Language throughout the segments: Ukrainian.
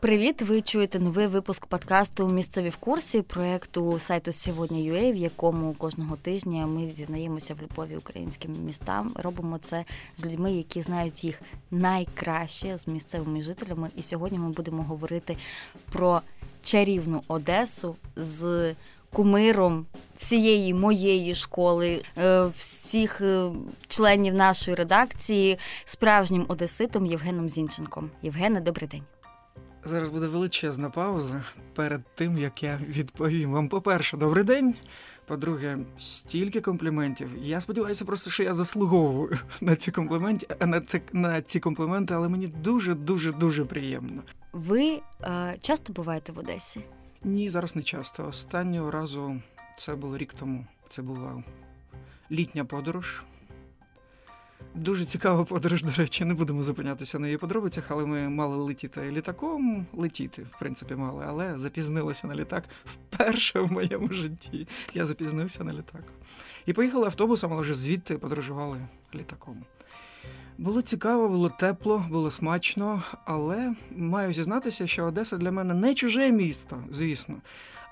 Привіт! Ви чуєте новий випуск подкасту Місцеві в курсі проекту сайту сьогодні.ua, в якому кожного тижня ми зізнаємося в любові українським містам. Робимо це з людьми, які знають їх найкраще з місцевими жителями. І сьогодні ми будемо говорити про чарівну Одесу з кумиром всієї моєї школи, е, всіх е, членів нашої редакції, справжнім одеситом Євгеном Зінченком. Євгене, добрий день. Зараз буде величезна пауза перед тим, як я відповім вам. По-перше, добрий день. По-друге, стільки компліментів. Я сподіваюся, просто що я заслуговую на ці компліменти, на це на ці компліменти, але мені дуже дуже дуже приємно. Ви е, часто буваєте в Одесі? Ні, зараз не часто. Останнього разу це було рік тому. Це була літня подорож. Дуже цікава подорож, до речі, не будемо зупинятися на її подробицях, але ми мали летіти літаком, летіти, в принципі, мали, але запізнилися на літак вперше в моєму житті. Я запізнився на літак. І поїхали автобусом, але вже звідти подорожували літаком. Було цікаво, було тепло, було смачно, але маю зізнатися, що Одеса для мене не чуже місто, звісно.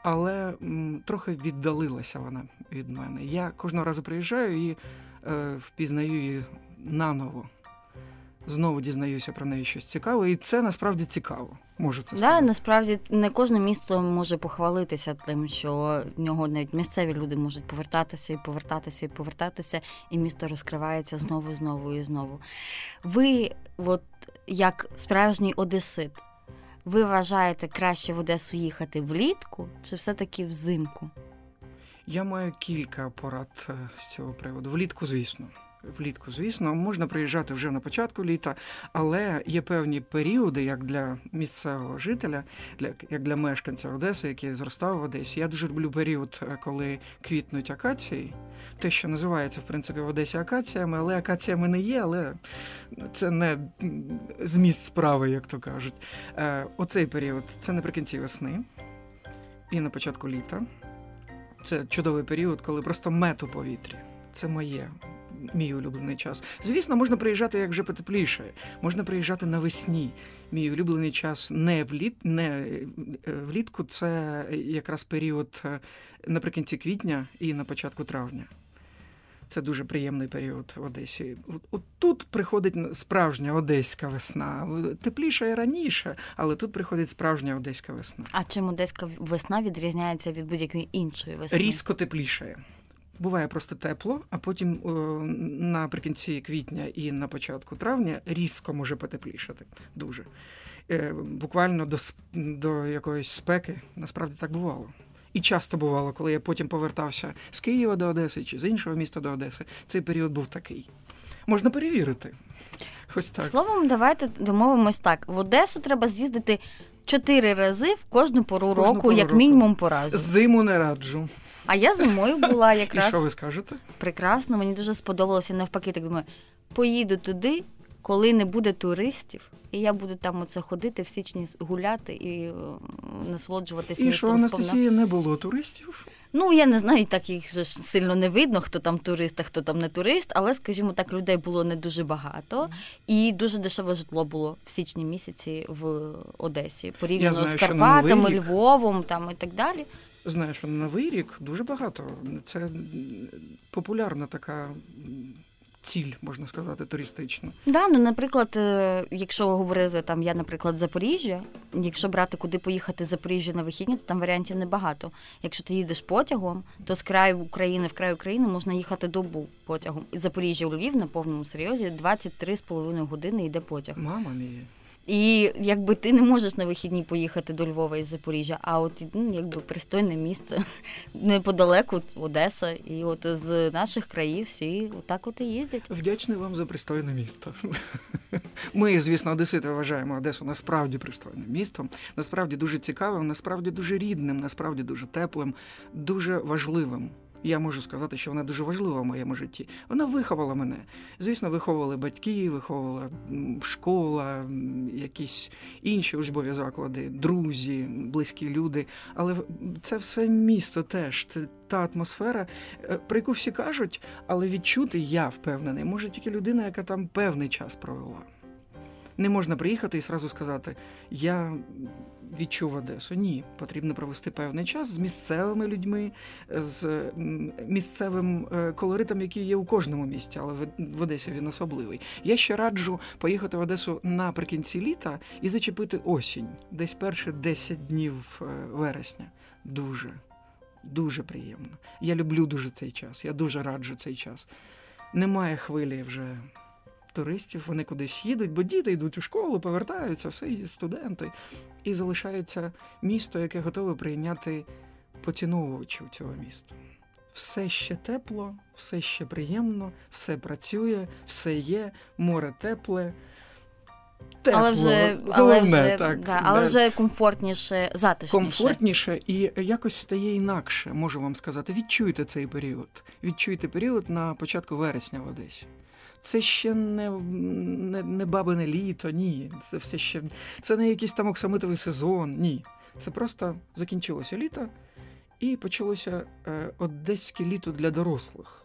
Але м, трохи віддалилася вона від мене. Я кожного разу приїжджаю і е, впізнаю її наново. Знову дізнаюся про неї щось цікаве, і це насправді цікаво. Можу це сказати. Да, насправді не кожне місто може похвалитися тим, що в нього навіть місцеві люди можуть повертатися і повертатися і повертатися, і місто розкривається знову, знову і знову. Ви, от як справжній одесит, ви вважаєте краще в Одесу їхати влітку чи все-таки взимку? Я маю кілька порад е, з цього приводу. Влітку, звісно. Влітку, звісно, можна приїжджати вже на початку літа, але є певні періоди, як для місцевого жителя, для як для мешканця Одеси, який зростав в Одесі. Я дуже люблю період, е, коли квітнуть акації, те, що називається в принципі в Одесі акаціями, але акаціями не є, але це не зміст справи, як то кажуть. Е, оцей період це наприкінці весни і на початку літа. Це чудовий період, коли просто мед у повітрі. Це моє. Мій улюблений час. Звісно, можна приїжджати як вже потепліше. Можна приїжджати навесні. Мій улюблений час не вліт, не е, влітку, це якраз період е, наприкінці квітня і на початку травня. Це дуже приємний період в Одесі. От тут приходить справжня одеська весна. Тепліше і раніше, але тут приходить справжня одеська весна. А чим одеська весна відрізняється від будь-якої іншої весни? Різко тепліше. Буває просто тепло, а потім о, наприкінці квітня і на початку травня різко може потеплішати. Дуже. Е, буквально до, до якоїсь спеки насправді так бувало. І часто бувало, коли я потім повертався з Києва до Одеси чи з іншого міста до Одеси. Цей період був такий. Можна перевірити. Ось так. Словом, давайте домовимось так. В Одесу треба з'їздити чотири рази в кожну пору Кожну року, пору як року. мінімум по разу. Зиму не раджу. А я зимою була І якраз що ви скажете? прекрасно. Мені дуже сподобалося. Навпаки, так думаю, поїду туди, коли не буде туристів. І я буду там оце ходити в січні гуляти і е, насолоджуватись І що в. Анастасії не було туристів? Ну я не знаю, так їх же ж сильно не видно, хто там турист, а хто там не турист, але скажімо так, людей було не дуже багато, і дуже дешеве житло було в січні місяці в Одесі, порівняно знаю, з Карпатами, Львовом там і так далі. Знаю, що на Новий рік дуже багато. Це популярна така ціль, можна сказати, туристична. Да, ну наприклад, е, якщо говорити там, я, наприклад, Запоріжжя, якщо брати куди поїхати з Запоріжжя на вихідні, то там варіантів небагато. Якщо ти їдеш потягом, то з краю України в край України можна їхати добу потягом. Із Запоріжжя у Львів на повному серйозі 23,5 години йде потяг. Мама мія. І якби ти не можеш на вихідні поїхати до Львова із Запоріжжя, а от ну, якби пристойне місце неподалеку Одеса, і от з наших країв всі отак от і їздять. Вдячний вам за пристойне місто. Ми, звісно, Одесити вважаємо Одесу насправді пристойним містом, насправді дуже цікавим, насправді дуже рідним, насправді дуже теплим, дуже важливим. Я можу сказати, що вона дуже важлива в моєму житті. Вона виховала мене. Звісно, виховували батьки, виховувала школа, якісь інші учбові заклади, друзі, близькі люди. Але це все місто теж. Це та атмосфера, е, про яку всі кажуть, але відчути я впевнений, може тільки людина, яка там певний час провела. Не можна приїхати і сразу сказати, я відчув Одесу. Ні, потрібно провести певний час з місцевими людьми, з місцевим е, колоритом, який є у кожному місті, але в Одесі він особливий. Я ще раджу поїхати в Одесу наприкінці літа і зачепити осінь, десь перші 10 днів е, вересня. Дуже, дуже приємно. Я люблю дуже цей час. Я дуже раджу цей час. Немає хвилі вже туристів, вони кудись їдуть, бо діти йдуть у школу, повертаються, все є студенти. І залишається місто, яке готове прийняти поціновувачів цього міста. Все ще тепло, все ще приємно, все працює, все є, море тепле. Тепло, але вже але вже, так, да, але вже комфортніше, затишніше. Комфортніше і якось стає інакше, можу вам сказати. Відчуйте цей період. Відчуйте період на початку вересня в Одесі. Це ще не не, не бабине літо, ні. Це все ще це не якийсь там оксамитовий сезон. Ні. Це просто закінчилося літо і почалося е, одеське літо для дорослих.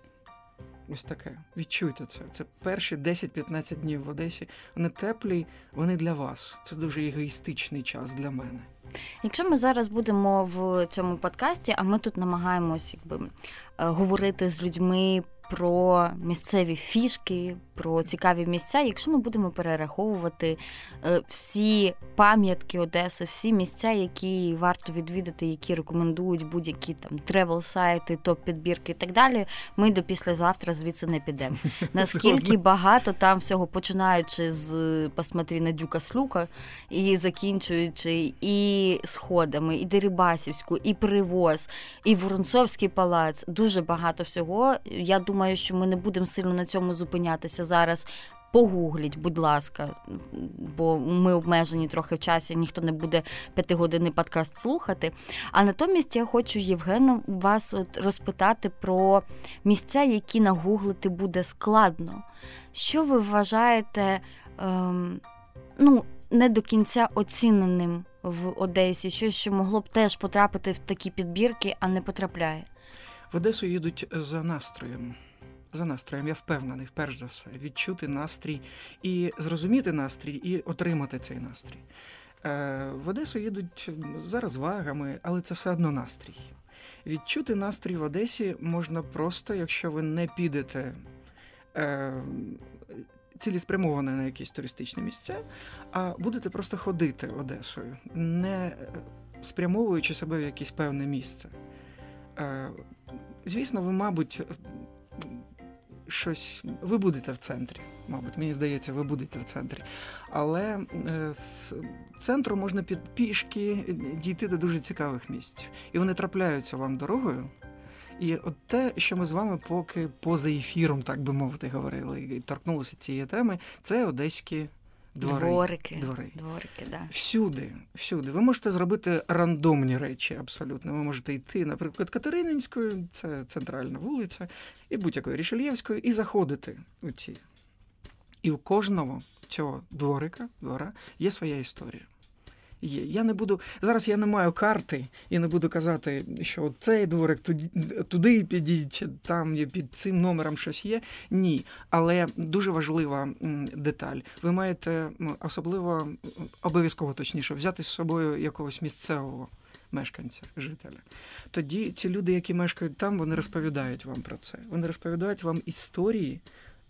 Ось таке. Відчуйте це. Це перші 10-15 днів в Одесі. Вони теплі, вони для вас. Це дуже егоїстичний час для мене. Якщо ми зараз будемо в цьому подкасті, а ми тут намагаємось якби е, говорити з людьми про місцеві фішки, про цікаві місця. Якщо ми будемо перераховувати е, всі пам'ятки Одеси, всі місця, які варто відвідати, які рекомендують будь-які там тревел-сайти, топ-підбірки і так далі, ми до післязавтра звідси не підемо. Наскільки багато там всього починаючи з посмотрі на Дюка Слюка і закінчуючи і сходами, і Дерибасівську, і Привоз, і Воронцовський палац. Дуже багато всього. Я думаю, що ми не будемо сильно на цьому зупинятися зараз. Погугліть, будь ласка, бо ми обмежені трохи в часі, ніхто не буде п'ятигодинний подкаст слухати. А натомість я хочу, Євгена, вас от розпитати про місця, які нагуглити буде складно. Що ви вважаєте ем, ну, не до кінця оціненим в Одесі? Щось, що могло б теж потрапити в такі підбірки, а не потрапляє? В Одесу їдуть за настроєм за настроєм, я впевнений, перш за все, відчути настрій і зрозуміти настрій, і отримати цей настрій. Е, в Одесу їдуть за розвагами, але це все одно настрій. Відчути настрій в Одесі можна просто, якщо ви не підете е, цілеспрямовано на якісь туристичні місця, а будете просто ходити Одесою, не спрямовуючи себе в якесь певне місце. Е, звісно, ви, мабуть, щось. Ви будете в центрі, мабуть, мені здається, ви будете в центрі. Але е, з центру можна під пішки дійти до дуже цікавих місць. І вони трапляються вам дорогою. І от те, що ми з вами поки поза ефіром, так би мовити, говорили, і торкнулися цієї теми, це одеські Двори, Дворики. Двори. Дворики, да. Всюди, всюди. Ви можете зробити рандомні речі абсолютно. Ви можете йти, наприклад, Катерининською, це центральна вулиця, і будь-якою Рішельєвською, і заходити у ці. І у кожного цього дворика, двора є своя історія є. Я не буду зараз. Я не маю карти і не буду казати, що цей дворик туди, туди підіть, там є під цим номером щось є. Ні, але дуже важлива деталь. Ви маєте особливо обов'язково точніше взяти з собою якогось місцевого. Мешканця, жителя. Тоді ці люди, які мешкають там, вони розповідають вам про це. Вони розповідають вам історії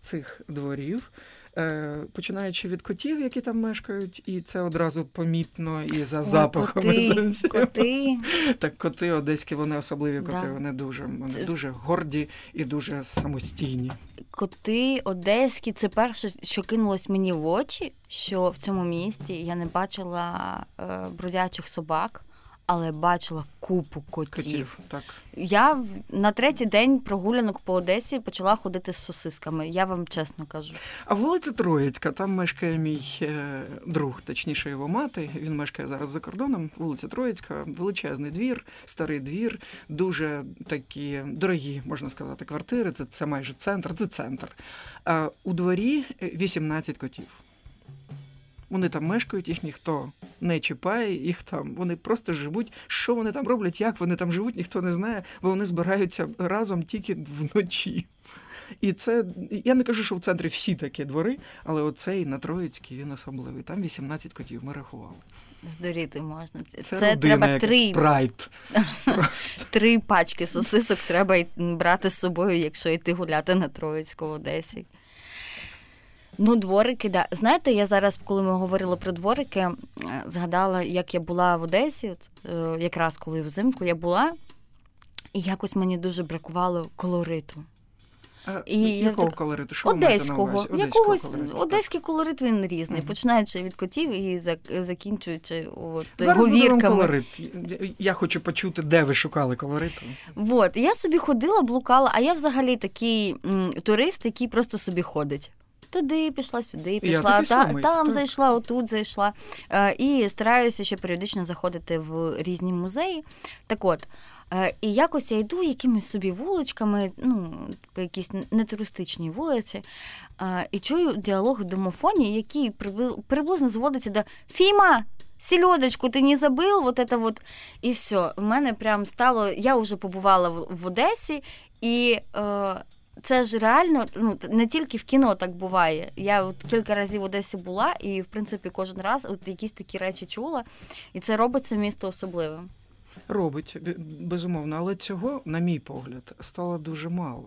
цих дворів, починаючи від котів, які там мешкають, і це одразу помітно і за запахом. Коти, коти. Так, коти одеські, вони особливі коти, да. вони дуже вони це... дуже горді і дуже самостійні. Коти одеські це перше, що кинулось мені в очі, що в цьому місті я не бачила е, бродячих собак але бачила купу котів. котів так. Я на третій день прогулянок по Одесі почала ходити з сосисками. Я вам чесно кажу. А вулиця Троїцька, там мешкає мій е, друг, точніше його мати. Він мешкає зараз за кордоном. Вулиця Троїцька, величезний двір, старий двір, дуже такі дорогі, можна сказати, квартири. Це це майже центр, це центр. У дворі 18 котів. Вони там мешкають, їх ніхто не чіпає, їх там вони просто живуть. Що вони там роблять, як вони там живуть, ніхто не знає, бо вони збираються разом тільки вночі. І це я не кажу, що в центрі всі такі двори, але оцей на Троїцький він особливий. Там 18 котів. Ми рахували. Здуріти можна. Це, це треба три прайд. три пачки сосисок треба брати з собою, якщо йти гуляти на Троїцьку в Одесі. Ну, дворики, да. Знаєте, я зараз, коли ми говорили про дворики, е, згадала, як я була в Одесі, е, якраз коли взимку я була, і якось мені дуже бракувало колориту. А і Якого так... колориту? Що Одеського. Одеського Якогось колориту, Одеський колорит він різний, mm починаючи від котів і закінчуючи от, Зараз говірками. колорит. Я хочу почути, де ви шукали колориту. От, я собі ходила, блукала, а я взагалі такий м, турист, який просто собі ходить. Туди пішла, сюди пішла, та, там так. зайшла, отут зайшла. Е, і стараюся ще періодично заходити в різні музеї. Так от, е, і якось я йду якимись собі вуличками, ну, по якійсь нетуристичній вулиці, е, і чую діалог в домофоні, який приблизно зводиться до Фіма! Сільодочку, ти не забив, вот это вот. І все. У мене прям стало. Я вже побувала в, в Одесі, і е, це ж реально ну не тільки в кіно так буває. Я от кілька разів в Одесі була, і в принципі кожен раз от якісь такі речі чула, і це робить це місто особливим. Робить безумовно, але цього, на мій погляд, стало дуже мало.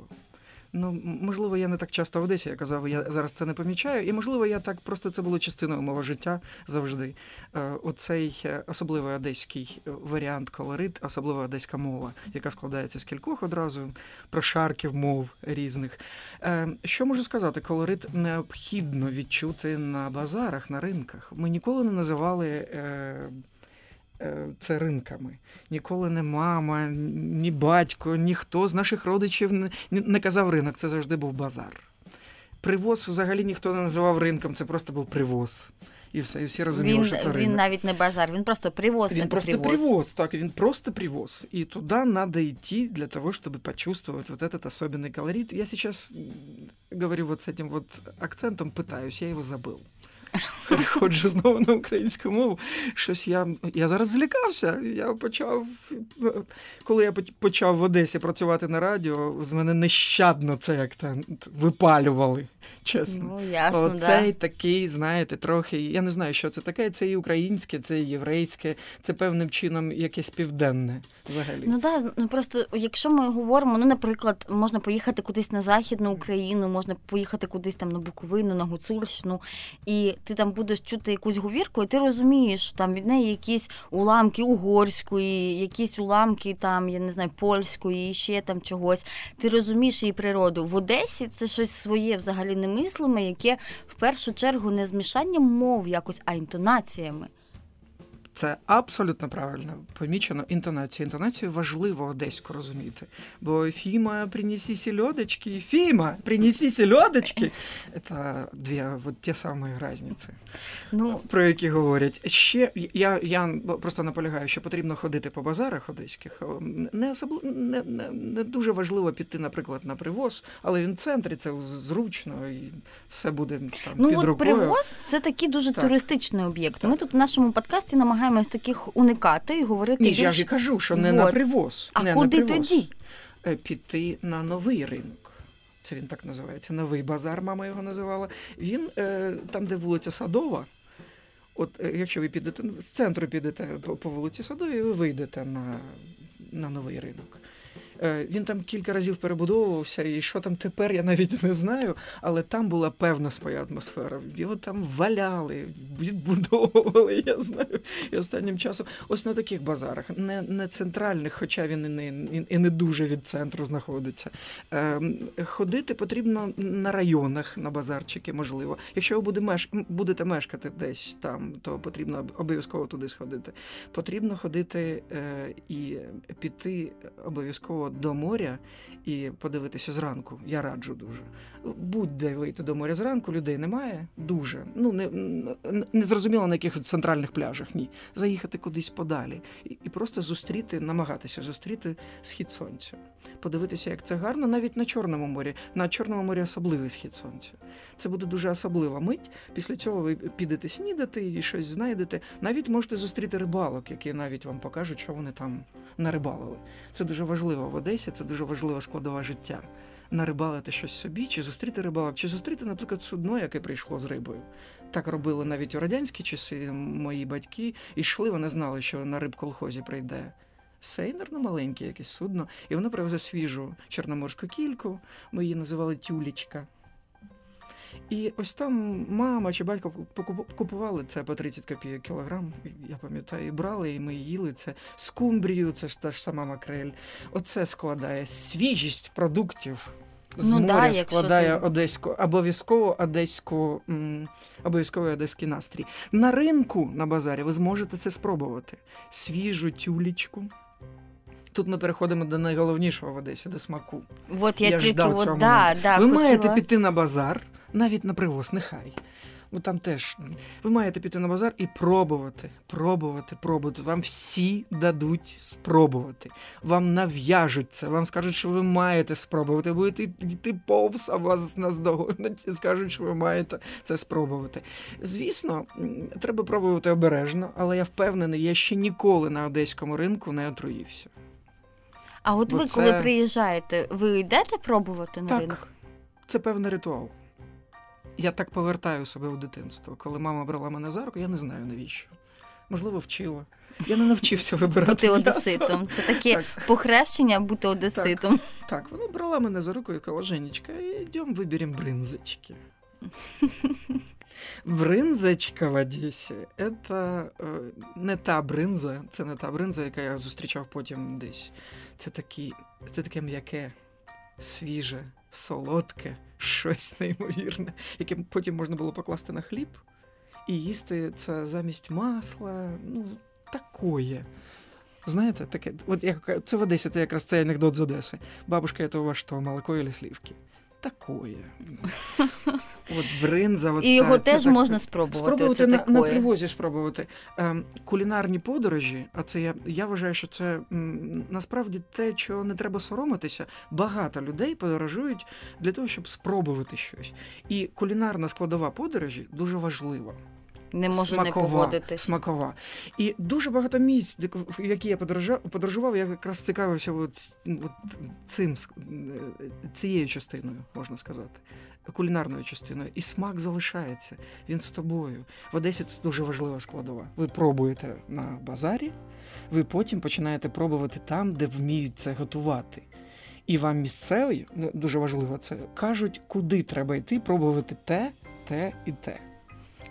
Ну, можливо, я не так часто в Одесі, я казав, я зараз це не помічаю, і можливо, я так просто це було частиною мого життя завжди. Е, оцей е, особливий одеський варіант колорит, особлива одеська мова, яка складається з кількох одразу прошарків мов різних. Е, що можу сказати? Колорит необхідно відчути на базарах, на ринках. Ми ніколи не називали. Е, це ринками. Ніколи не мама, ні батько, ніхто з наших родичів не, не казав ринок, це завжди був базар. Привоз взагалі ніхто не називав ринком, це просто був привоз. І все, і всі розуміли, він, що це він ринок. навіть не базар, він просто привоз. Він просто привоз. привоз, так, він просто привоз. И туда надо идти для того, чтобы почувствовать вот этот особенный колорит. Я сейчас говорю вот с этим вот акцентом, пытаюсь, я его забыл переходжу знову на українську мову. Щось я я зараз злякався. Я почав, коли я почав в Одесі працювати на радіо, з мене нещадно це як там випалювали. Чесно, Ну, ясно, Оцей да. такий, знаєте, трохи. Я не знаю, що це таке. Це і українське, це і єврейське, це певним чином якесь південне взагалі. Ну да, ну просто якщо ми говоримо, ну, наприклад, можна поїхати кудись на Західну Україну, можна поїхати кудись там на Буковину, на Гуцульщину, і ти там будеш чути якусь говірку, і ти розумієш, там від неї якісь уламки угорської, якісь уламки там, я не знаю, польської, і ще там чогось. Ти розумієш її природу. В Одесі це щось своє взагалі немислиме, яке в першу чергу не змішанням мов якось, а інтонаціями. Це абсолютно правильно помічено інтонацію. Інтонацію важливо одеську розуміти. Бо Фіма, принеси селёдочки, Фіма, принеси селёдочки. Це дві от ті самі різниці, ну, про які говорять. Ще я я просто наполягаю, що потрібно ходити по базарах одеських. Не особливо не, не, не дуже важливо піти, наприклад, на привоз, але він в центрі це зручно і все буде там ну, під от рукою. Привоз це такий дуже так. туристичний об'єкт. Ми тут в нашому подкасті намагаємося намагаємось таких уникати і говорити. Ні, більш... я ж і кажу, що не вот. на привоз. А не куди на привоз. тоді? Е, піти на новий ринок. Це він так називається. Новий базар, мама його називала. Він е, там, де вулиця Садова. От е, якщо ви підете з центру підете по, по вулиці Садовій, ви вийдете на, на новий ринок. Е, він там кілька разів перебудовувався, і що там тепер, я навіть не знаю. Але там була певна своя атмосфера. Його там валяли, відбудовували, я знаю. І останнім часом ось на таких базарах, не не центральних, хоча він і не і не дуже від центру знаходиться. Ем, ходити потрібно на районах, на базарчики, можливо. Якщо ви буде меш... будете мешкати десь там, то потрібно обов'язково туди сходити. Потрібно ходити е, і піти обов'язково до моря і подивитися зранку. Я раджу дуже. Будь-де вийти до моря зранку, людей немає. Дуже. Ну не не зрозуміло на яких центральних пляжах. Ні. Заїхати кудись подалі і, і просто зустріти, намагатися зустріти схід сонця, подивитися, як це гарно, навіть на Чорному морі. На Чорному морі особливий схід сонця. Це буде дуже особлива мить. Після цього ви підете снідати і щось знайдете. Навіть можете зустріти рибалок, які навіть вам покажуть, що вони там нарибалили. Це дуже важливо в Одесі, це дуже важлива складова життя. нарибалити щось собі, чи зустріти рибалок, чи зустріти, наприклад, судно, яке прийшло з рибою. Так робили навіть у радянські часи мої батьки, йшли, вони знали, що на рибколхозі прийде сейнер на маленьке якесь судно, і воно привезе свіжу чорноморську кільку, ми її називали тюлічка. І ось там мама чи батько купували це по 30 копійок кілограм, я пам'ятаю, і брали, і ми їли це скумбрію, це ж та ж сама макрель. Оце складає свіжість продуктів. З ну, моря да, складає ти... одеську, обов'язково одеську, обов'язково одеський настрій. На ринку на базарі ви зможете це спробувати. Свіжу тюлічку. Тут ми переходимо до найголовнішого в Одесі, до смаку. От я, я тільки от, да, да, Ви хотіла... маєте піти на базар, навіть на привоз, нехай. Ну там теж ви маєте піти на базар і пробувати, пробувати, пробувати. Вам всі дадуть спробувати. Вам нав'яжуть це, вам скажуть, що ви маєте спробувати. Будете йти повз, а вас наздогонять і скажуть, що ви маєте це спробувати. Звісно, треба пробувати обережно, але я впевнений, я ще ніколи на одеському ринку не отруївся. А от Бо ви, це... коли приїжджаєте, ви йдете пробувати на так, ринок? Це певний ритуал. Я так повертаю себе у дитинство. Коли мама брала мене за руку, я не знаю навіщо. Можливо, вчила. Я не навчився вибирати. Бути одеситом. Це таке так. похрещення бути одеситом. Так, так, вона брала мене за руку і казала, Женечка, йдемо виберемо бринзочки. Бринзочка в Одесі це не та бринза, це не та бринза, яка я зустрічав потім десь. Це такі, це таке м'яке, свіже, солодке, щось неймовірне, яке потім можна було покласти на хліб і їсти це замість масла. Ну, такое. Знаєте, таке, от як це в Одесі, це якраз цей анекдот з Одеси. Бабушка, це у вас що, молоко или сливки? Такое. От бринза. От, І його теж так, можна спробувати. Спробувати на, на привозі спробувати. Ем, кулінарні подорожі, а це я я вважаю, що це м, насправді те, чого не треба соромитися. Багато людей подорожують для того, щоб спробувати щось. І кулінарна складова подорожі дуже важлива. Не можу смакова, не погодитись. Смакова. І дуже багато місць, в які я подорожував, я якраз цікавився от, от цим, цією частиною, можна сказати, кулінарною частиною. І смак залишається. Він з тобою. В Одесі це дуже важлива складова. Ви пробуєте на базарі, ви потім починаєте пробувати там, де вміють це готувати. І вам місцеві, ну, дуже важливо це, кажуть, куди треба йти, пробувати те, те і те.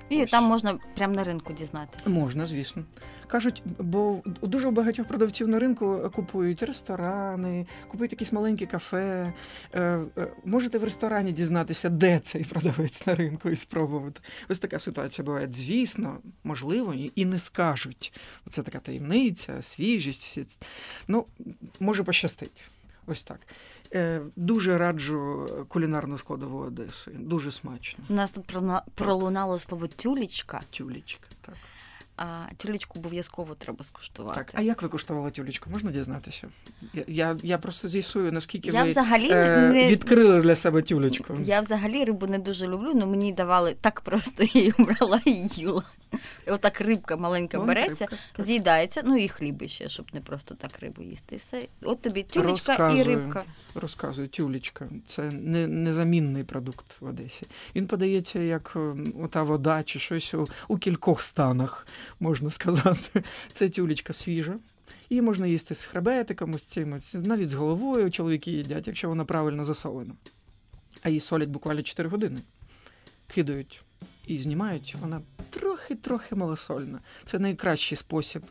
І Ось. там можна прямо на ринку дізнатися. Можна, звісно. Кажуть, бо дуже багатьох продавців на ринку купують ресторани, купують якісь маленькі кафе. Е, е, можете в ресторані дізнатися, де цей продавець на ринку і спробувати. Ось така ситуація буває. Звісно, можливо, і не скажуть. Це така таємниця, свіжість. Ну, може пощастить. Ось так. Е, дуже раджу кулінарну складову Одеси. Дуже смачно. У нас тут пролунало слово тюлічка. Тюлічка, так. А тюлечку обов'язково треба скуштувати. Так, а як ви куштували тюлечку? Можна дізнатися? Я я, я просто з'ясую, наскільки я ви взагалі е, не... відкрили для себе тюлечку. Я взагалі рибу не дуже люблю, але мені давали так просто я її брала і їла. І Отак рибка маленька Вон, береться, рибка, з'їдається, ну і хліби ще, щоб не просто так рибу їсти. І все. От тобі тюлечка розказую, і рибка. Розказую, тюлечка. Це не, незамінний продукт в Одесі. Він подається як ота вода чи щось у, у кількох станах, можна сказати. Це тюлечка свіжа. Її можна їсти з хребетиком, з цим, навіть з головою чоловіки їдять, якщо вона правильно засолена. А її солять буквально 4 години. Кидають і знімають, вона трохи-трохи малосольна. Це найкращий спосіб,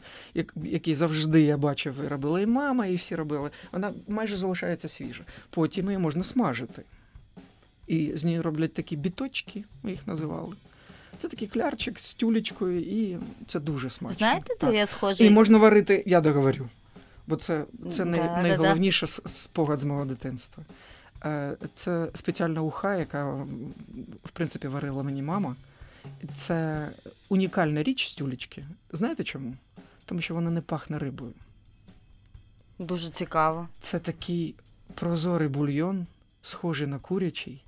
який завжди я бачив, і робила і мама, і всі робили. Вона майже залишається свіжа. Потім її можна смажити. І з неї роблять такі біточки, ми їх називали. Це такий клярчик з тюлечкою, і це дуже смачно. Знаєте, де я схожий? І можна варити, я договорю, бо це це най, да, найголовніше да. спогад з мого дитинства. Е, це спеціальна уха, яка в принципі варила мені мама. Це унікальна річ з тюлечки. Знаєте чому? Тому що вона не пахне рибою. Дуже цікаво. Це такий прозорий бульйон, схожий на курячий,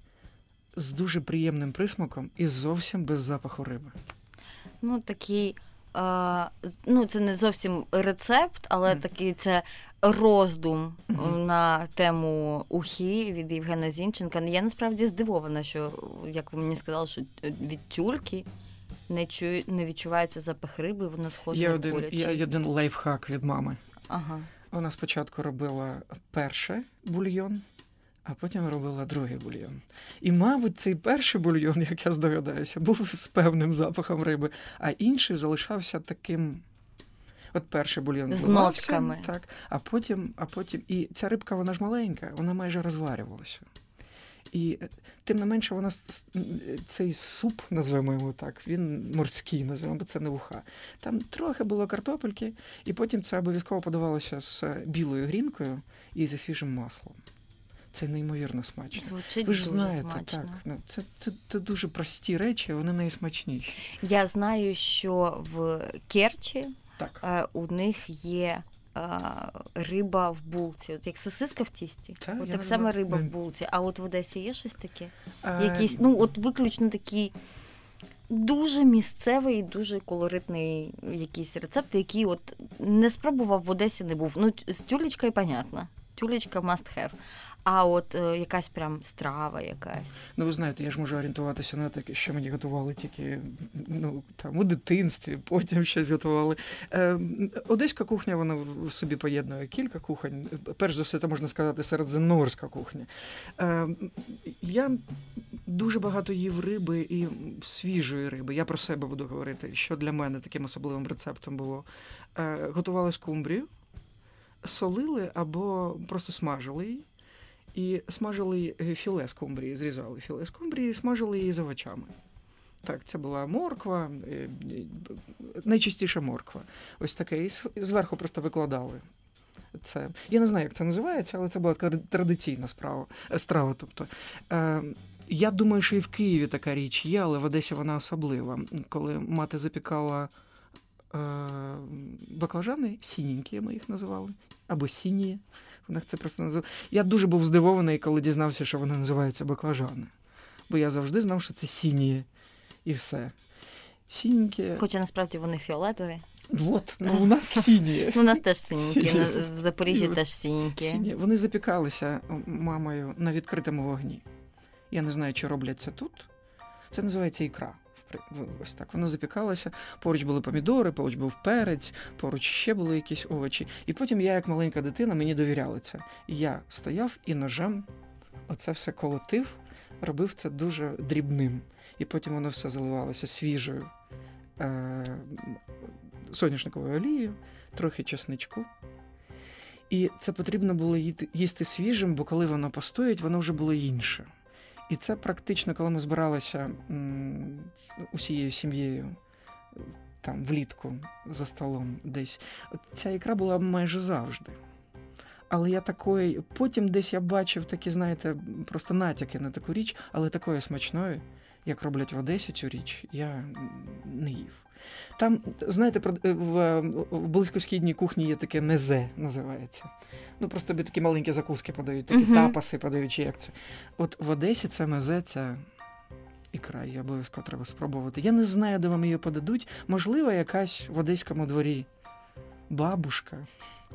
з дуже приємним присмаком і зовсім без запаху риби. Ну, такий. Uh, ну, це не зовсім рецепт, але mm. такий це роздум mm на тему ухи від Євгена Зінченка. Я насправді здивована, що як ви мені сказали, що від тюльки не чую, не відчувається запах риби, воно схоже є на один, курячий. Є один лайфхак від мами. Ага. Вона спочатку робила перший бульйон, а потім робила другий бульйон. І, мабуть, цей перший бульйон, як я здогадаюся, був з певним запахом риби, а інший залишався таким. От перший бульйон з нотками. так, а потім, а потім. І ця рибка, вона ж маленька, вона майже розварювалася. І тим не менше, вона цей суп, назвемо його так, він морський, назвемо, бо це не вуха. Там трохи було картопельки, і потім це обов'язково подавалося з білою грінкою і зі свіжим маслом. Це неймовірно смачно. Звучить Ви ж дуже знаєте, смачно. так. Ну, це, це, це дуже прості речі, вони найсмачніші. Я знаю, що в Керчі Так. е, у них є е, риба в булці, от як сосиска в тісті. Та, от так само риба в булці. А от в Одесі є щось таке? Е, Якийсь, ну от виключно такий дуже місцевий, дуже колоритний якийсь рецепт, який от не спробував в Одесі не був. Ну, з тюлечкою, понятно. Тюлечка must have. А от е, якась прям страва якась. Ну, ви знаєте, я ж можу орієнтуватися на те, що мені готували тільки ну, там, у дитинстві, потім щось готували. Е, одеська кухня, вона в собі поєднує кілька кухонь. Перш за все, це можна сказати, середземноморська кухня. Е, я дуже багато їв риби і свіжої риби. Я про себе буду говорити, що для мене таким особливим рецептом було. Е, готували скумбрію, солили або просто смажили її. І смажили е, філе скумбрії, зрізали філе скумбрії, смажили її з овочами. Так, це була морква, е, е, найчастіше морква. Ось таке. І зверху просто викладали. Це. Я не знаю, як це називається, але це була традиційна справа, страва. Тобто. Е, я думаю, що і в Києві така річ є, але в Одесі вона особлива. Коли мати запікала е, баклажани, сіненькі ми їх називали, або сіні. Вона це просто називала. Я дуже був здивований, коли дізнався, що вони називаються баклажани. Бо я завжди знав, що це сіні і все. Сінькі. Хоча насправді вони фіолетові. От, ну у нас сіні. Ну, у нас теж на- в Запоріжжі теж. Сіні. Вони запікалися мамою на відкритому вогні. Я не знаю, чи роблять це тут. Це називається ікра. Впри- Ось так. Вона запікалася. Поруч були помідори, поруч був перець, поруч ще були якісь овочі. І потім я, як маленька дитина, мені довіряли це. І я стояв і ножем оце все колотив, робив це дуже дрібним. І потім воно все заливалося свіжою е- соняшниковою олією, трохи чесничку. І це потрібно було їсти свіжим, бо коли воно постоїть, воно вже було інше. І це практично, коли ми збиралися усією сім'єю там влітку за столом десь, ця ікра була майже завжди. Але я такої, потім десь я бачив такі, знаєте, просто натяки на таку річ, але такої смачної, як роблять в Одесі цю річ, я не їв. Там, знаєте, е, в, в близькосхідній кухні є таке мезе, називається. Ну, просто тобі такі маленькі закуски подають, такі Мгм. тапаси подають, чи як це. От в Одесі це мезе, це ікра, її обов'язково треба спробувати. Я не знаю, де вам її подадуть. Можливо, якась в одеському дворі бабушка.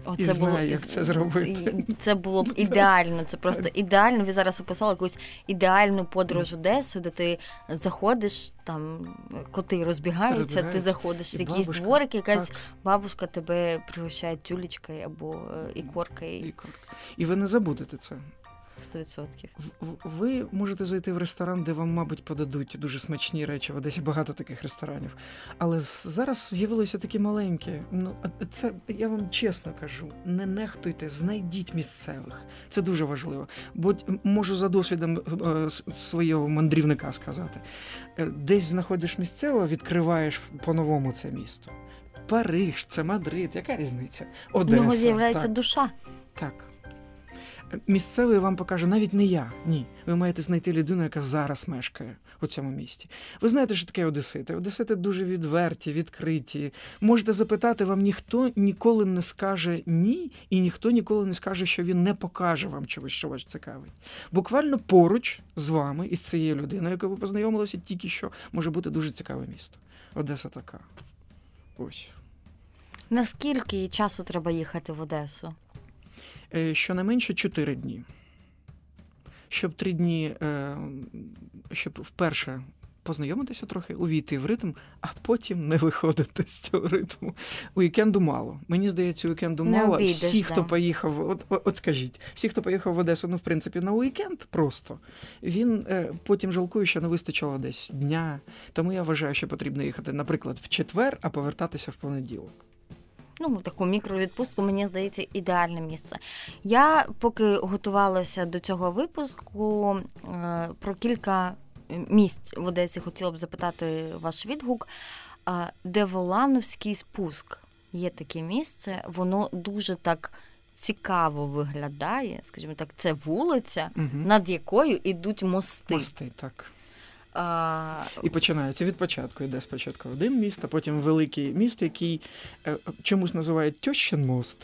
Оце І знає, як це зробити. Це було б ідеально. Це просто ідеально. Ви зараз описали якусь ідеальну подорож Одесу, де ти заходиш, там коти розбігаються, ти заходиш в якийсь дворик, якась Так. бабушка тебе пригощає тюлечкою або е, ікоркою. І ви не забудете це. 100%. В- в- Ви можете зайти в ресторан, де вам, мабуть, подадуть дуже смачні речі. В Одесі багато таких ресторанів. Але зараз з'явилися такі маленькі. Ну, це я вам чесно кажу: не нехтуйте, знайдіть місцевих. Це дуже важливо. Бо можу за досвідом е, свого мандрівника сказати: Е, десь знаходиш місцевого, відкриваєш по-новому це місто. Париж, це Мадрид, яка різниця? У нього з'являється так. душа. Так. Місцевий вам покаже навіть не я. Ні. Ви маєте знайти людину, яка зараз мешкає у цьому місті. Ви знаєте, що таке Одесити? Одесити дуже відверті, відкриті. Можете запитати, вам ніхто ніколи не скаже ні, і ніхто ніколи не скаже, що він не покаже вам чогось, що вас цікавить. Буквально поруч з вами із цією людиною, яку ви познайомилися тільки що, може бути дуже цікаве місто. Одеса така. Ось. Наскільки часу треба їхати в Одесу? Е, щонайменше 4 дні. Щоб три дні, е, щоб вперше познайомитися трохи, увійти в ритм, а потім не виходити з цього ритму. Уікенду мало. Мені здається, уікенду Не мало. обійдеш, всі, да. хто поїхав, от, от, от скажіть, всі, хто поїхав в Одесу, ну в принципі, на уікенд просто він е, потім жалкує, що не вистачило десь дня. Тому я вважаю, що потрібно їхати, наприклад, в четвер, а повертатися в понеділок. Ну, таку мікровідпустку, мені здається, ідеальне місце. Я поки готувалася до цього випуску е, про кілька місць в Одесі хотіла б запитати ваш відгук. А, Деволановський спуск є таке місце, воно дуже так цікаво виглядає. Скажімо так, це вулиця, Угу. над якою йдуть мости. Мости, так. А, І починається від початку. Йде спочатку один міст, а потім великий міст, який е, чомусь називають Тьощин мост.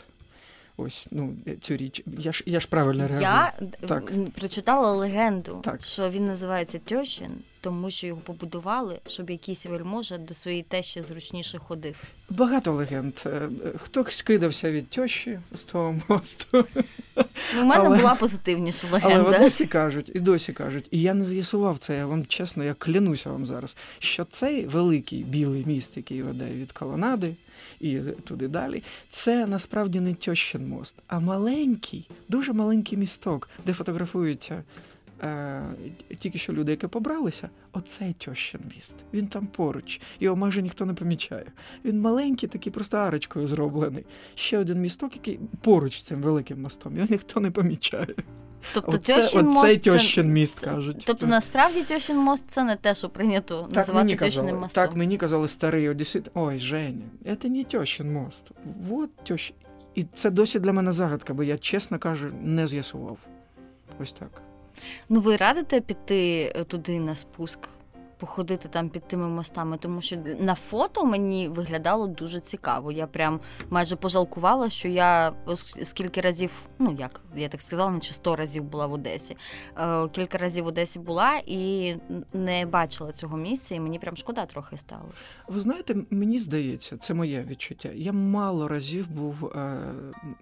Ось, ну, цю річ. Я ж, я ж правильно реагую. Я Так. прочитала легенду, Так. що він називається Тьощин, тому що його побудували, щоб якийсь вельможа до своєї тещі зручніше ходив. Багато легенд. Е, Хтось кидався від тьощі з того мосту. Ну, у мене Але- була позитивніша Але легенда. Одесі кажуть, і досі кажуть, і я не з'ясував це, я вам чесно, я клянуся вам зараз, що цей великий білий міст, який веде від колонади і туди далі, це насправді не Тьощин мост, а маленький, дуже маленький місток, де фотографуються. Е, тільки що люди, які побралися, оцей тьощин міст. Він там поруч, його майже ніхто не помічає. Він маленький, такий просто арочкою зроблений. Ще один місток, який поруч з цим великим мостом, його ніхто не помічає. Тобто Оце, Тьощин мост оцей це... тьощин міст, це- кажуть. Тобто насправді Тьощин мост це не те, що прийнято так називати мені Тьощиним мостом. так мені казали старий одесит. Ой, Женя, це не тьощин мост. Вот тьощ... І це досі для мене загадка, бо я, чесно кажу, не з'ясував. Ось так. Ну ви радите піти е, туди на спуск, походити там під тими мостами, тому що на фото мені виглядало дуже цікаво. Я прям майже пожалкувала, що я скільки разів, ну як я так сказала, наче сто разів була в Одесі. Е, Кілька разів в Одесі була і не бачила цього місця, і мені прям шкода трохи стало. Ви знаєте, мені здається, це моє відчуття. Я мало разів був е,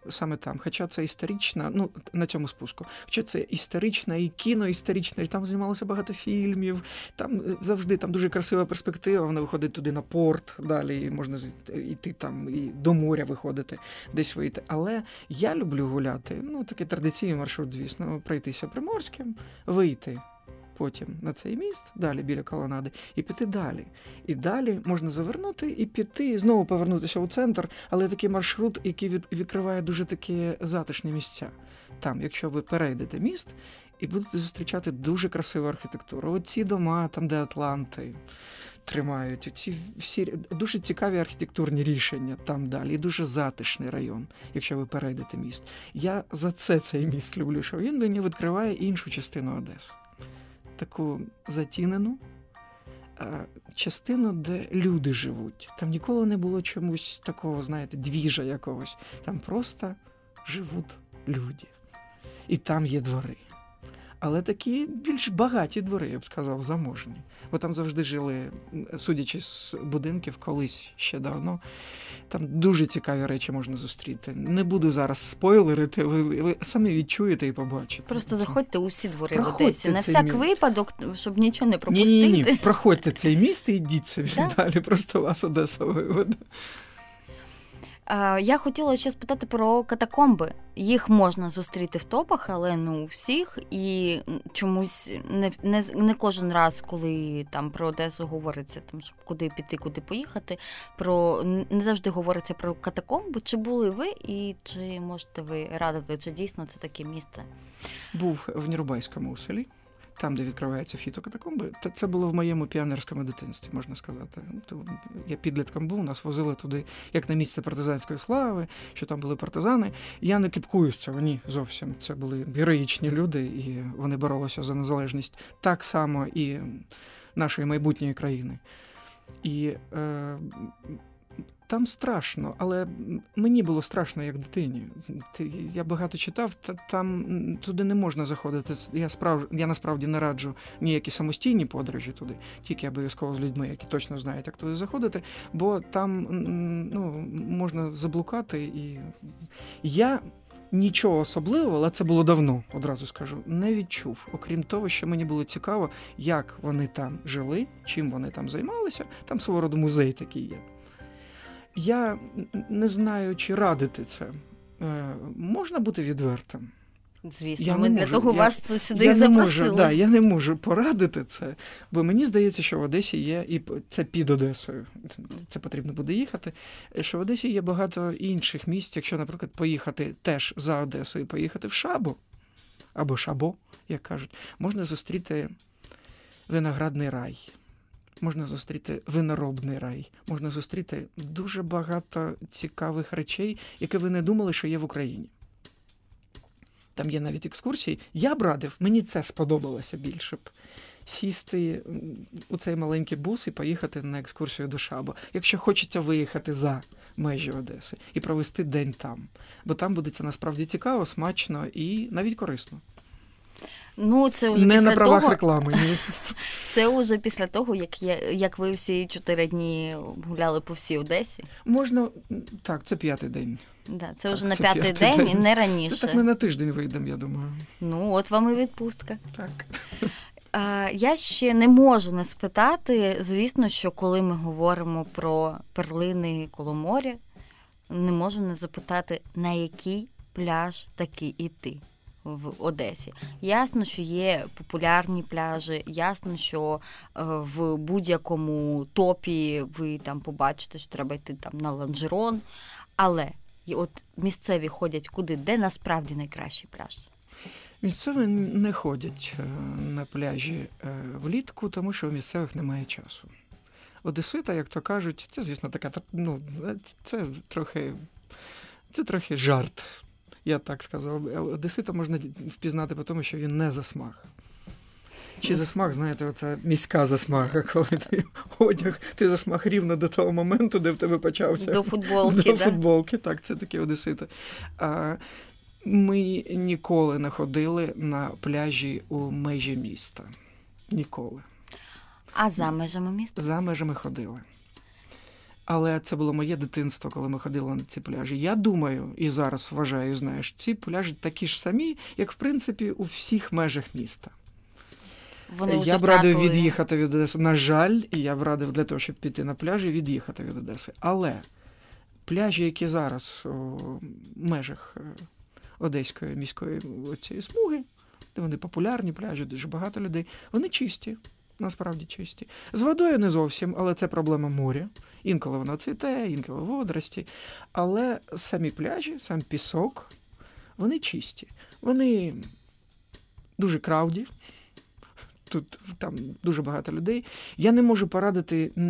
саме там. Хоча це історична, ну на цьому спуску. Хоча це історична і кіноісторична, і там знімалося багато фільмів. Там е, завжди там дуже красива перспектива. Вона виходить туди на порт, далі можна йти там і до моря виходити, десь вийти. Але я люблю гуляти. Ну такий традиційний маршрут, звісно, пройтися приморським, вийти. Потім на цей міст, далі біля колонади, і піти далі. І далі можна завернути і піти, і знову повернутися у центр, але такий маршрут, який від, відкриває дуже такі затишні місця. Там, якщо ви перейдете міст і будете зустрічати дуже красиву архітектуру. Оці дома, там, де Атланти тримають, ці всі дуже цікаві архітектурні рішення там далі. І дуже затишний район, якщо ви перейдете міст. Я за це цей міст люблю, що він мені відкриває іншу частину Одеси. Таку затінену, е, частину, де люди живуть. Там ніколи не було чомусь такого, знаєте, двіжа якогось. Там просто живуть люди. І там є двори. Але такі більш багаті двори, я б сказав, заможні. Бо там завжди жили, судячи з будинків, колись ще давно. Там дуже цікаві речі можна зустріти. Не буду зараз спойлерити, ви, ви самі відчуєте і побачите. Просто заходьте у всі двори в Одесі. На всяк міст. випадок, щоб нічого не пропустити. ні, ні, проходьте цей міст і йдіть собі далі. Просто вас Одеса виведе. А, Я хотіла ще спитати про катакомби. Їх можна зустріти в топах, але не у всіх. І чомусь не, не, не кожен раз, коли там про Одесу говориться, там щоб куди піти, куди поїхати. Про не завжди говориться про катакомби. Чи були ви, і чи можете ви радити, чи дійсно це таке місце? Був в Нірубайському селі, там, де відкриваються фітокатакомби. Та це було в моєму піонерському дитинстві, можна сказати. То я підлітком був, нас возили туди, як на місце партизанської слави, що там були партизани. Я не кіпкую з цього, ні, зовсім. Це були героїчні люди, і вони боролися за незалежність так само і нашої майбутньої країни. І е, там страшно, але мені було страшно як дитині. Ти- Я багато читав, та там туди не можна заходити. Я справ, я насправді не раджу ніякі самостійні подорожі туди, тільки обов'язково з людьми, які точно знають, як туди заходити, бо там ну, можна заблукати. І я нічого особливого, але це було давно, одразу скажу, не відчув. Окрім того, що мені було цікаво, як вони там жили, чим вони там займалися. Там свого роду музей такий є. Я не знаю, чи радити це. Е, можна бути відвертим. Звісно, Я ми не для можу. того Я- вас сюди я і не запросили. можу, да, я не можу порадити це, бо мені здається, що в Одесі є, і це під Одесою. Це потрібно буде їхати. Що в Одесі є багато інших місць, якщо, наприклад, поїхати теж за Одесою, поїхати в Шабо або Шабо, як кажуть, можна зустріти виноградний рай. Можна зустріти виноробний рай, можна зустріти дуже багато цікавих речей, які ви не думали, що є в Україні. Там є навіть екскурсії. Я б радив, мені це сподобалося більше б. Сісти у цей маленький бус і поїхати на екскурсію до Шаба, якщо хочеться виїхати за межі Одеси і провести день там. Бо там буде це насправді цікаво, смачно і навіть корисно. Ну, це вже Не після на правах того, реклами. Ні. це вже після того, як я, як ви всі чотири дні гуляли по всій Одесі. Можна так, це п'ятий день. Да, це Так, вже на це п'ятий день, день. і не Це раніше. так ми на тиждень вийдемо, я думаю. Ну, от вам і відпустка. Так. А, я ще не можу не спитати. Звісно, що коли ми говоримо про перлини коло моря, не можу не запитати, на який пляж таки іти в Одесі. Ясно, що є популярні пляжі, ясно, що е, в будь-якому топі ви там побачите, що треба йти там на ланжерон. Але і от місцеві ходять куди, де насправді найкращий пляж. Місцеві не ходять е, на пляжі е, влітку, тому що у місцевих немає часу. Одесита, як то кажуть, це, звісно, така ну, це трохи, це трохи жарт, я так сказав. Е, Одесита можна впізнати по тому, що він не засмаг. Чи засмаг, знаєте, оця міська засмага, коли ти одяг, ти засмаг рівно до того моменту, де в тебе почався До футболки, до да? футболки, так, це такі одесити. А, ми ніколи не ходили на пляжі у межі міста. Ніколи. А за межами міста? За межами ходили. Але це було моє дитинство, коли ми ходили на ці пляжі. Я думаю, і зараз вважаю, знаєш, ці пляжі такі ж самі, як в принципі у всіх межах міста. Вони я б радив від'їхати від Одеси. На жаль, і я б радив для того, щоб піти на пляжі, від'їхати від Одеси. Але пляжі, які зараз у межах е, Одеської міської цієї смуги, де вони популярні пляжі, дуже багато людей, вони чисті. Насправді чисті. З водою не зовсім, але це проблема моря. Інколи вона цвіте, інколи водорості. Але самі пляжі, сам пісок, вони чисті. Вони дуже крауді. Тут там дуже багато людей. Я не можу порадити е,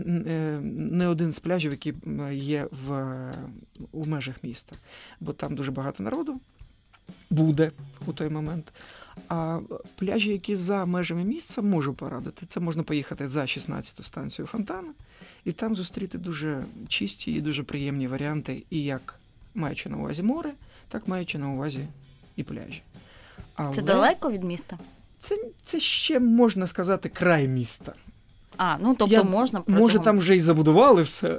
не один з пляжів, які є в, у межах міста, бо там дуже багато народу буде у той момент. А пляжі, які за межами місця, можу порадити. Це можна поїхати за 16-ту станцію Фонтана, і там зустріти дуже чисті і дуже приємні варіанти, і як маючи на увазі море, так маючи на увазі і пляжі. Але Це далеко від міста? Це, це ще можна сказати край міста. А, ну тобто Я- можна Може, там вже й забудували все.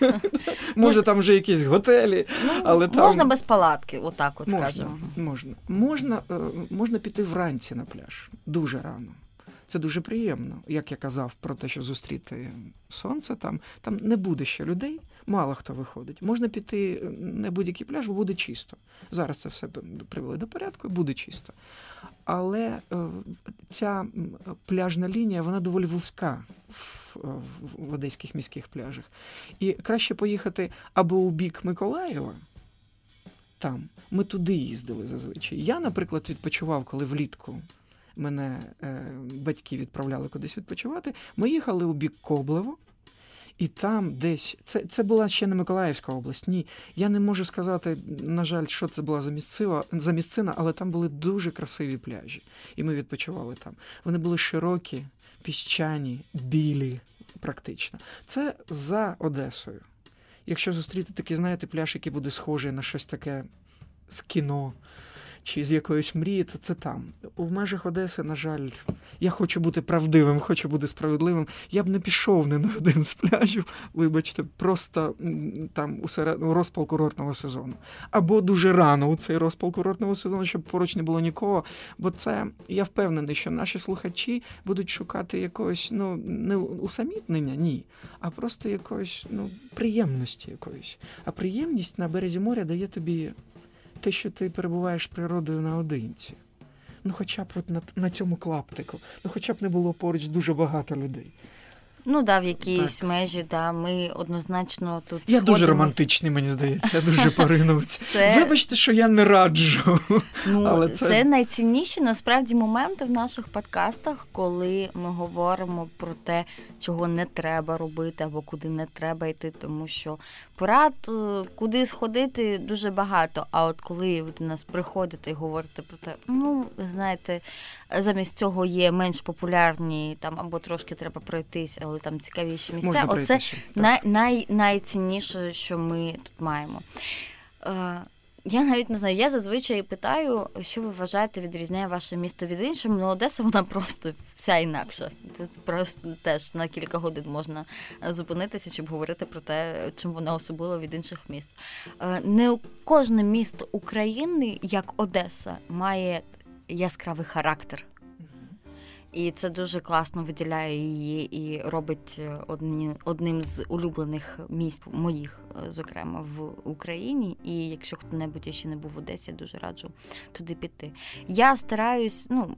Може, там вже якісь готелі, ну, але там можна без палатки, отак от скажемо. можна. Можна, е, можна піти вранці на пляж дуже рано. Це дуже приємно. Як я казав про те, що зустріти сонце там, там не буде ще людей, мало хто виходить. Можна піти на будь-який пляж, бо буде чисто. Зараз це все привели до порядку, буде чисто. Але е, ця пляжна лінія вона доволі вузька в, в, в одеських міських пляжах. І краще поїхати або у бік Миколаєва. Там ми туди їздили зазвичай. Я, наприклад, відпочивав, коли влітку мене е, батьки відправляли кудись відпочивати. Ми їхали у бік Коблево, і там десь це, це була ще не Миколаївська область. Ні, я не можу сказати, на жаль, що це була за місцева за місцина, але там були дуже красиві пляжі, і ми відпочивали там. Вони були широкі, піщані, білі, практично. Це за Одесою. Якщо зустріти такий, знаєте, пляж, який буде схожий на щось таке з кіно. Чи з якоїсь мрії, то це там. У межах Одеси, на жаль, я хочу бути правдивим, хочу бути справедливим. Я б не пішов не на один з пляжів, вибачте, просто там у, серед... у розпал курортного сезону. Або дуже рано у цей розпал курортного сезону, щоб поруч не було нікого. Бо це я впевнений, що наші слухачі будуть шукати якогось, ну не усамітнення, ні, а просто якоїсь ну, приємності якоїсь. А приємність на березі моря дає тобі те, що ти перебуваєш природою наодинці. Ну, хоча б от на, на цьому клаптику, ну хоча б не було поруч дуже багато людей. Ну да, в якійсь так. межі, да, ми однозначно тут. Я сходимось. дуже романтичний, мені здається, я дуже поринув. Це... Вибачте, що я не раджу. Ну, Але це... це найцінніші насправді моменти в наших подкастах, коли ми говоримо про те, чого не треба робити або куди не треба йти, тому що порад, е, куди сходити, дуже багато. А от коли ви до нас приходите і говорите про те, ну знаєте, замість цього є менш популярні там або трошки треба пройтись, але там цікавіші місця. Можна Оце най, най, найцінніше, що ми тут маємо. Е, я навіть не знаю, я зазвичай питаю, що ви вважаєте, відрізняє ваше місто від інших. Ну, Одеса вона просто вся інакша. Тут просто теж на кілька годин можна зупинитися, щоб говорити про те, чим вона особлива від інших міст. Е, не кожне місто України, як Одеса, має яскравий характер. І це дуже класно виділяє її і робить е, одні, одним з улюблених місць моїх, е, зокрема в Україні. І якщо хто-небудь ще не був в Одесі, дуже раджу туди піти. Я стараюсь, ну.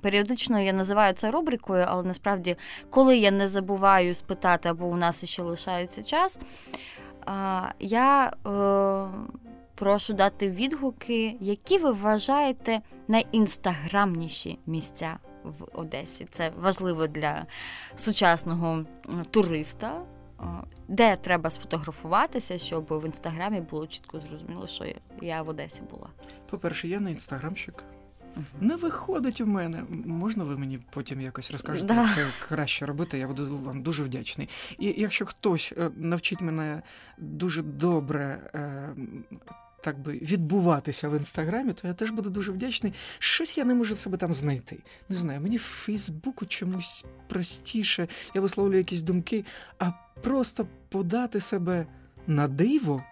Періодично я називаю це рубрикою, але насправді, коли я не забуваю спитати, або у нас ще лишається час, я е, прошу дати відгуки, які ви вважаєте найінстаграмніші місця в Одесі. Це важливо для сучасного туриста. Де треба сфотографуватися, щоб в інстаграмі було чітко зрозуміло, що я в Одесі була. По-перше, я не інстаграмщик. Не виходить у мене. Можна ви мені потім якось розкажете, да. як це краще робити? Я буду вам дуже вдячний. І якщо хтось е, навчить мене дуже добре е, так би відбуватися в інстаграмі, то я теж буду дуже вдячний. Щось я не можу себе там знайти. Не знаю, мені в Фейсбуку чомусь простіше, я висловлюю якісь думки, а просто подати себе на диво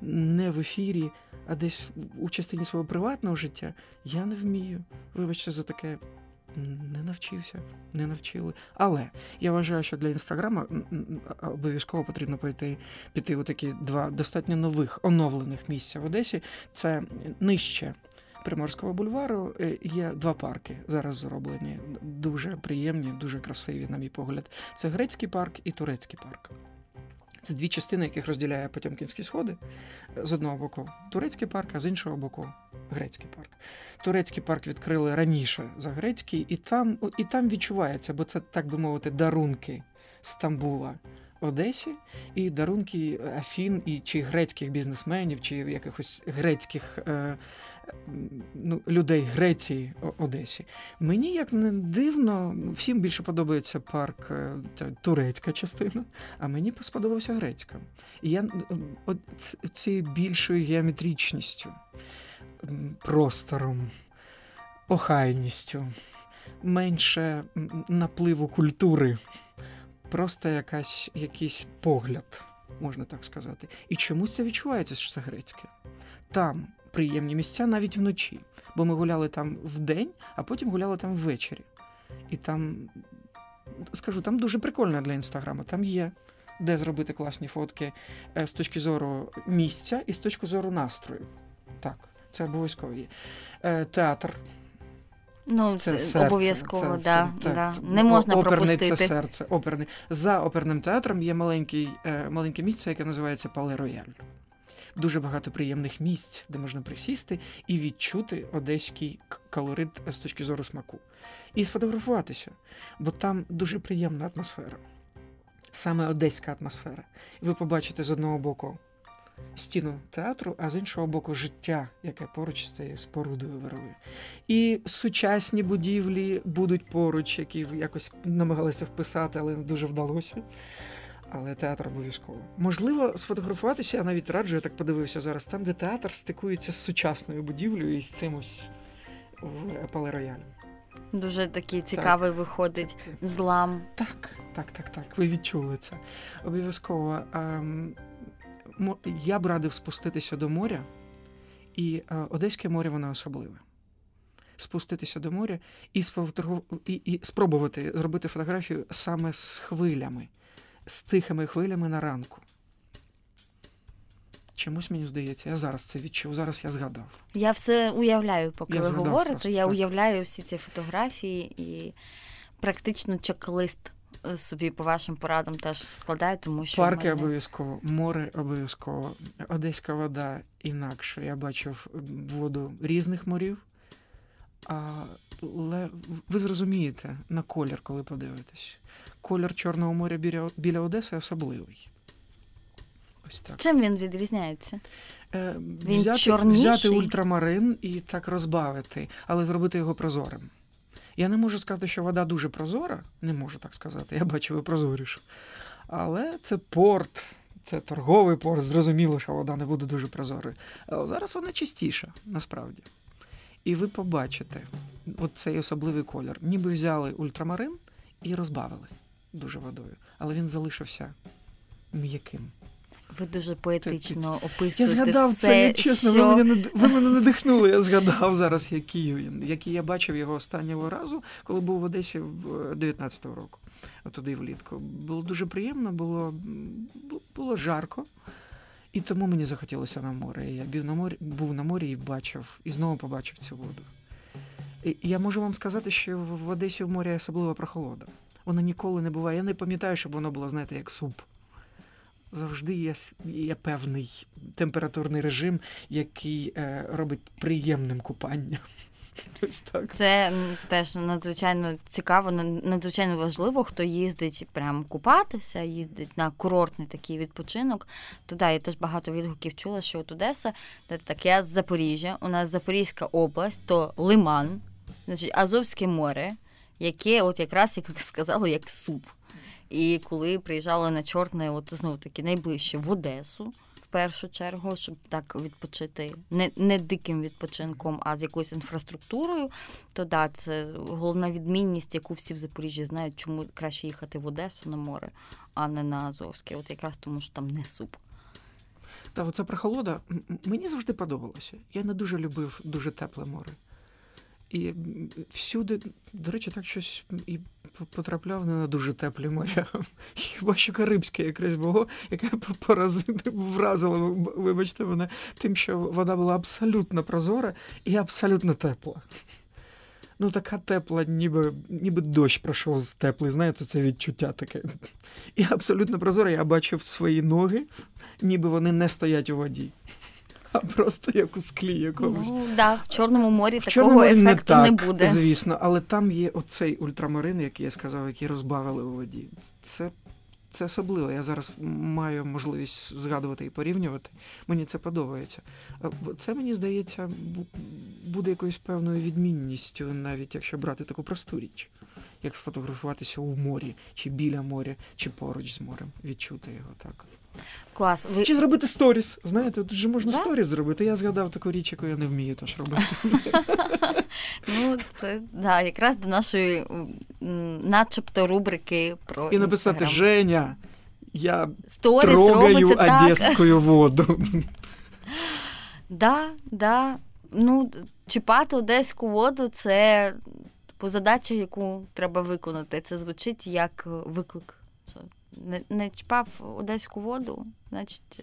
не в ефірі, а десь у частині свого приватного життя я не вмію. Вибачте за таке не навчився, не навчили. Але я вважаю, що для інстаграма обов'язково потрібно піти піти у такі два достатньо нових оновлених місця в Одесі. Це нижче. Приморського бульвару е, є два парки зараз зроблені. Дуже приємні, дуже красиві, на мій погляд. Це грецький парк і турецький парк. Це дві частини, яких розділяє Потьомкінські сходи. З одного боку турецький парк, а з іншого боку грецький парк. Турецький парк відкрили раніше за грецький, і там і там відчувається, бо це, так би мовити, дарунки Стамбула Одесі, і дарунки Афін, і чи грецьких бізнесменів, чи якихось грецьких е, ну, людей Греції Одесі. Мені як не дивно, всім більше подобається парк е, турецька частина, а мені сподобався грецька. І я от цією більшою геометричністю, простором, охайністю, менше напливу культури, просто якась, якийсь погляд. Можна так сказати. І чомусь це відчувається, що грецьке. Там приємні місця навіть вночі. Бо ми гуляли там вдень, а потім гуляли там ввечері. І там, скажу, там дуже прикольно для інстаграму. Там є де зробити класні фотки е, з точки зору місця і з точки зору настрою. Так, це обов'язково є. Е, театр. Ну, це серце, обов'язково, це, да, це, да. не можна оперний пропустити. це серце. Оперний. За оперним театром є маленький, е, маленьке місце, яке називається Пале Рояль дуже багато приємних місць, де можна присісти і відчути одеський колорит з точки зору смаку. І сфотографуватися, бо там дуже приємна атмосфера. Саме одеська атмосфера. Ви побачите з одного боку стіну театру, а з іншого боку, життя, яке поруч стає спорудою вировою. І сучасні будівлі будуть поруч, які якось намагалися вписати, але не дуже вдалося. але театр обов'язково. Можливо, сфотографуватися, я навіть раджу, я так подивився зараз, там, де театр стикується з сучасною будівлею і з цим ось в Пале Рояль. Дуже такий цікавий так. виходить злам. Так, так, так, так. Ви відчули це. Обов'язково. Ем, я б радив спуститися до моря, і е, Одеське море воно особливе. Спуститися до моря і, і, і спробувати зробити фотографію саме з хвилями з тихими хвилями на ранку. Чомусь мені здається, я зараз це відчув, зараз я згадав. Я все уявляю, поки я ви говорите. Просто, я так. уявляю всі ці фотографії і практично чек-лист собі по вашим порадам теж складаю, тому що. Парки мене... обов'язково, море обов'язково, одеська вода інакше. Я бачив воду різних морів. Але ви зрозумієте на колір, коли подивитесь колір Чорного моря біля, біля Одеси особливий. Ось так. Чим він відрізняється? Е, він взяти, чорніший? взяти ультрамарин і так розбавити, але зробити його прозорим. Я не можу сказати, що вода дуже прозора, не можу так сказати, я бачу, ви прозоріше. Але це порт, це торговий порт, зрозуміло, що вода не буде дуже прозорою. А зараз вона чистіша, насправді. І ви побачите оцей особливий колір. Ніби взяли ультрамарин і розбавили дуже водою, але він залишився м'яким. Ви дуже поетично описуєте. Я згадав все, це, чесно, що... ви мене ви мене надихнули. Я згадав зараз, який він, який я бачив його останнього разу, коли був в Одесі в 19-го року, туди влітку. Було дуже приємно, було було жарко, і тому мені захотілося на море. Я був на морі, був на морі і бачив, і знову побачив цю воду. І Я можу вам сказати, що в Одесі в морі особлива прохолода. Воно ніколи не буває. Я не пам'ятаю, щоб воно було, знаєте, як суп. Завжди є є певний температурний режим, який е, робить приємним купання. Ось так. Це теж надзвичайно цікаво, надзвичайно важливо, хто їздить прямо купатися, їздить на курортний такий відпочинок. То да, я теж багато відгуків чула, що от Одеса, так, я з Запоріжжя, у нас Запорізька область, то Лиман, значить Азовське море яке, от якраз як сказали, як суп. І коли приїжджали на Чорне, от знову таки найближче в Одесу. В першу чергу, щоб так відпочити не не диким відпочинком, а з якоюсь інфраструктурою, то да, це головна відмінність, яку всі в Запоріжжі знають, чому краще їхати в Одесу на море, а не на Азовське. От якраз тому, що там не суп. Та оця прохолода мені завжди подобалося. Я не дуже любив дуже тепле море. І всюди, до речі, так щось і потрапляв не на дуже теплі моря. Хіба що Карибське якраз було, яке поразити вразило, вибачте мене, тим, що вода була абсолютно прозора і абсолютно тепла. Ну, така тепла, ніби ніби дощ пройшов з теплий, знаєте, це відчуття таке. І абсолютно прозора, я бачив свої ноги, ніби вони не стоять у воді а просто як у склі якомусь. Ну, да, В Чорному морі в такого Чорному ефекту не, так, не буде. Звісно, але там є оцей ультрамарин, який я сказав, який розбавили у воді. Це це особливо. Я зараз маю можливість згадувати і порівнювати. Мені це подобається. Це мені здається буде якоюсь певною відмінністю, навіть якщо брати таку просту річ, як сфотографуватися у морі, чи біля моря, чи поруч з морем, відчути його так. Клас. Ви... Чи зробити сторіс? Знаєте, тут же можна да? сторіс зробити. Я згадав таку річ, яку я не вмію теж робити. Ну, це да, якраз до нашої начебто рубрики про. І написати Женя. Я Сторіс трогаю одеську воду. Да, да. Ну, чіпати одеську воду це по задача, яку треба виконати. Це звучить як виклик не, не чпав одеську воду, значить.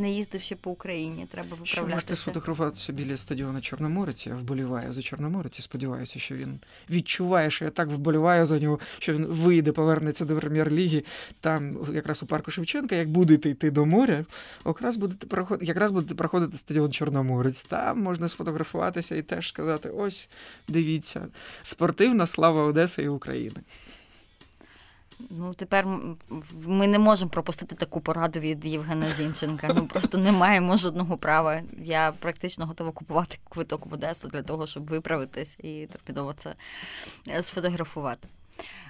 Не їздив ще по Україні, треба виправлятися. Ще можете сфотографуватися біля стадіону Чорноморець. Я вболіваю за Чорноморець і сподіваюся, що він відчуває, що я так вболіваю за нього, що він вийде, повернеться до прем'єр-ліги. Там, якраз у парку Шевченка, як будете йти до моря, якраз будете проходити, якраз будете проходити стадіон Чорноморець. Там можна сфотографуватися і теж сказати: ось дивіться, спортивна слава Одеси і України. Ну, тепер ми не можемо пропустити таку пораду від Євгена Зінченка. Ми просто не маємо жодного права. Я практично готова купувати квиток в Одесу для того, щоб виправитись і терпідово це е, сфотографувати.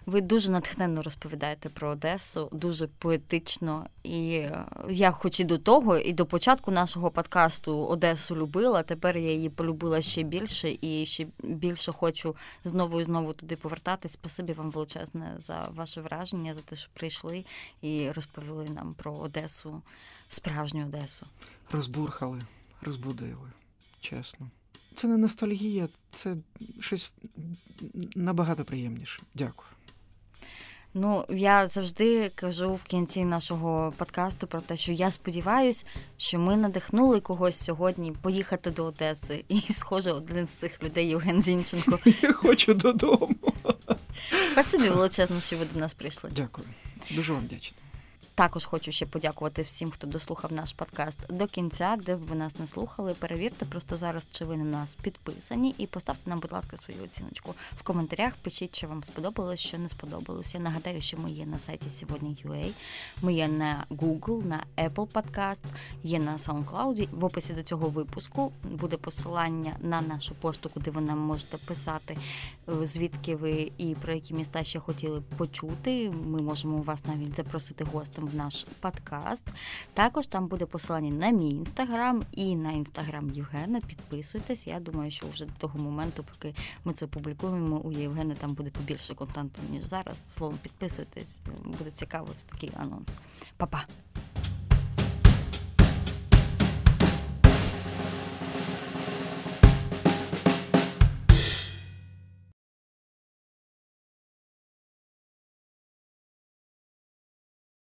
Ви дуже натхненно розповідаєте про Одесу, дуже поетично. І е, я, хоч і до того, і до початку нашого подкасту Одесу любила. Тепер я її полюбила ще більше і ще більше хочу знову і знову туди повертатись. Спасибі вам величезне за ваше враження, за те, що прийшли і розповіли нам про Одесу, справжню Одесу. Розбурхали, розбудили, чесно. Це не ностальгія, це щось набагато приємніше. Дякую. Ну, я завжди кажу в кінці нашого подкасту про те, що я сподіваюся, що ми надихнули когось сьогодні поїхати до Одеси. І, схоже, один з цих людей Євген Зінченко. Я хочу додому. Спасибі величезно, що ви до нас прийшли. Дякую. Дуже вам вдячний. Також хочу ще подякувати всім, хто дослухав наш подкаст до кінця, де б ви нас не слухали. Перевірте просто зараз, чи ви на нас підписані, і поставте нам, будь ласка, свою оціночку в коментарях. Пишіть, що вам сподобалось, що не сподобалось. Я нагадаю, що ми є на сайті сьогодні UA, Ми є на Google, на Apple Podcast, є на SoundCloud. В описі до цього випуску буде посилання на нашу пошту, куди ви нам можете писати, е, звідки ви і про які міста ще хотіли почути. Ми можемо вас навіть запросити гостем в наш подкаст. Також там буде посилання на мій інстаграм і на інстаграм Євгена. Підписуйтесь. Я думаю, що вже до того моменту, поки ми це опублікуємо, у Євгена там буде побільше контенту, ніж зараз. Словом, підписуйтесь, буде цікаво. Це такий анонс. Па-па!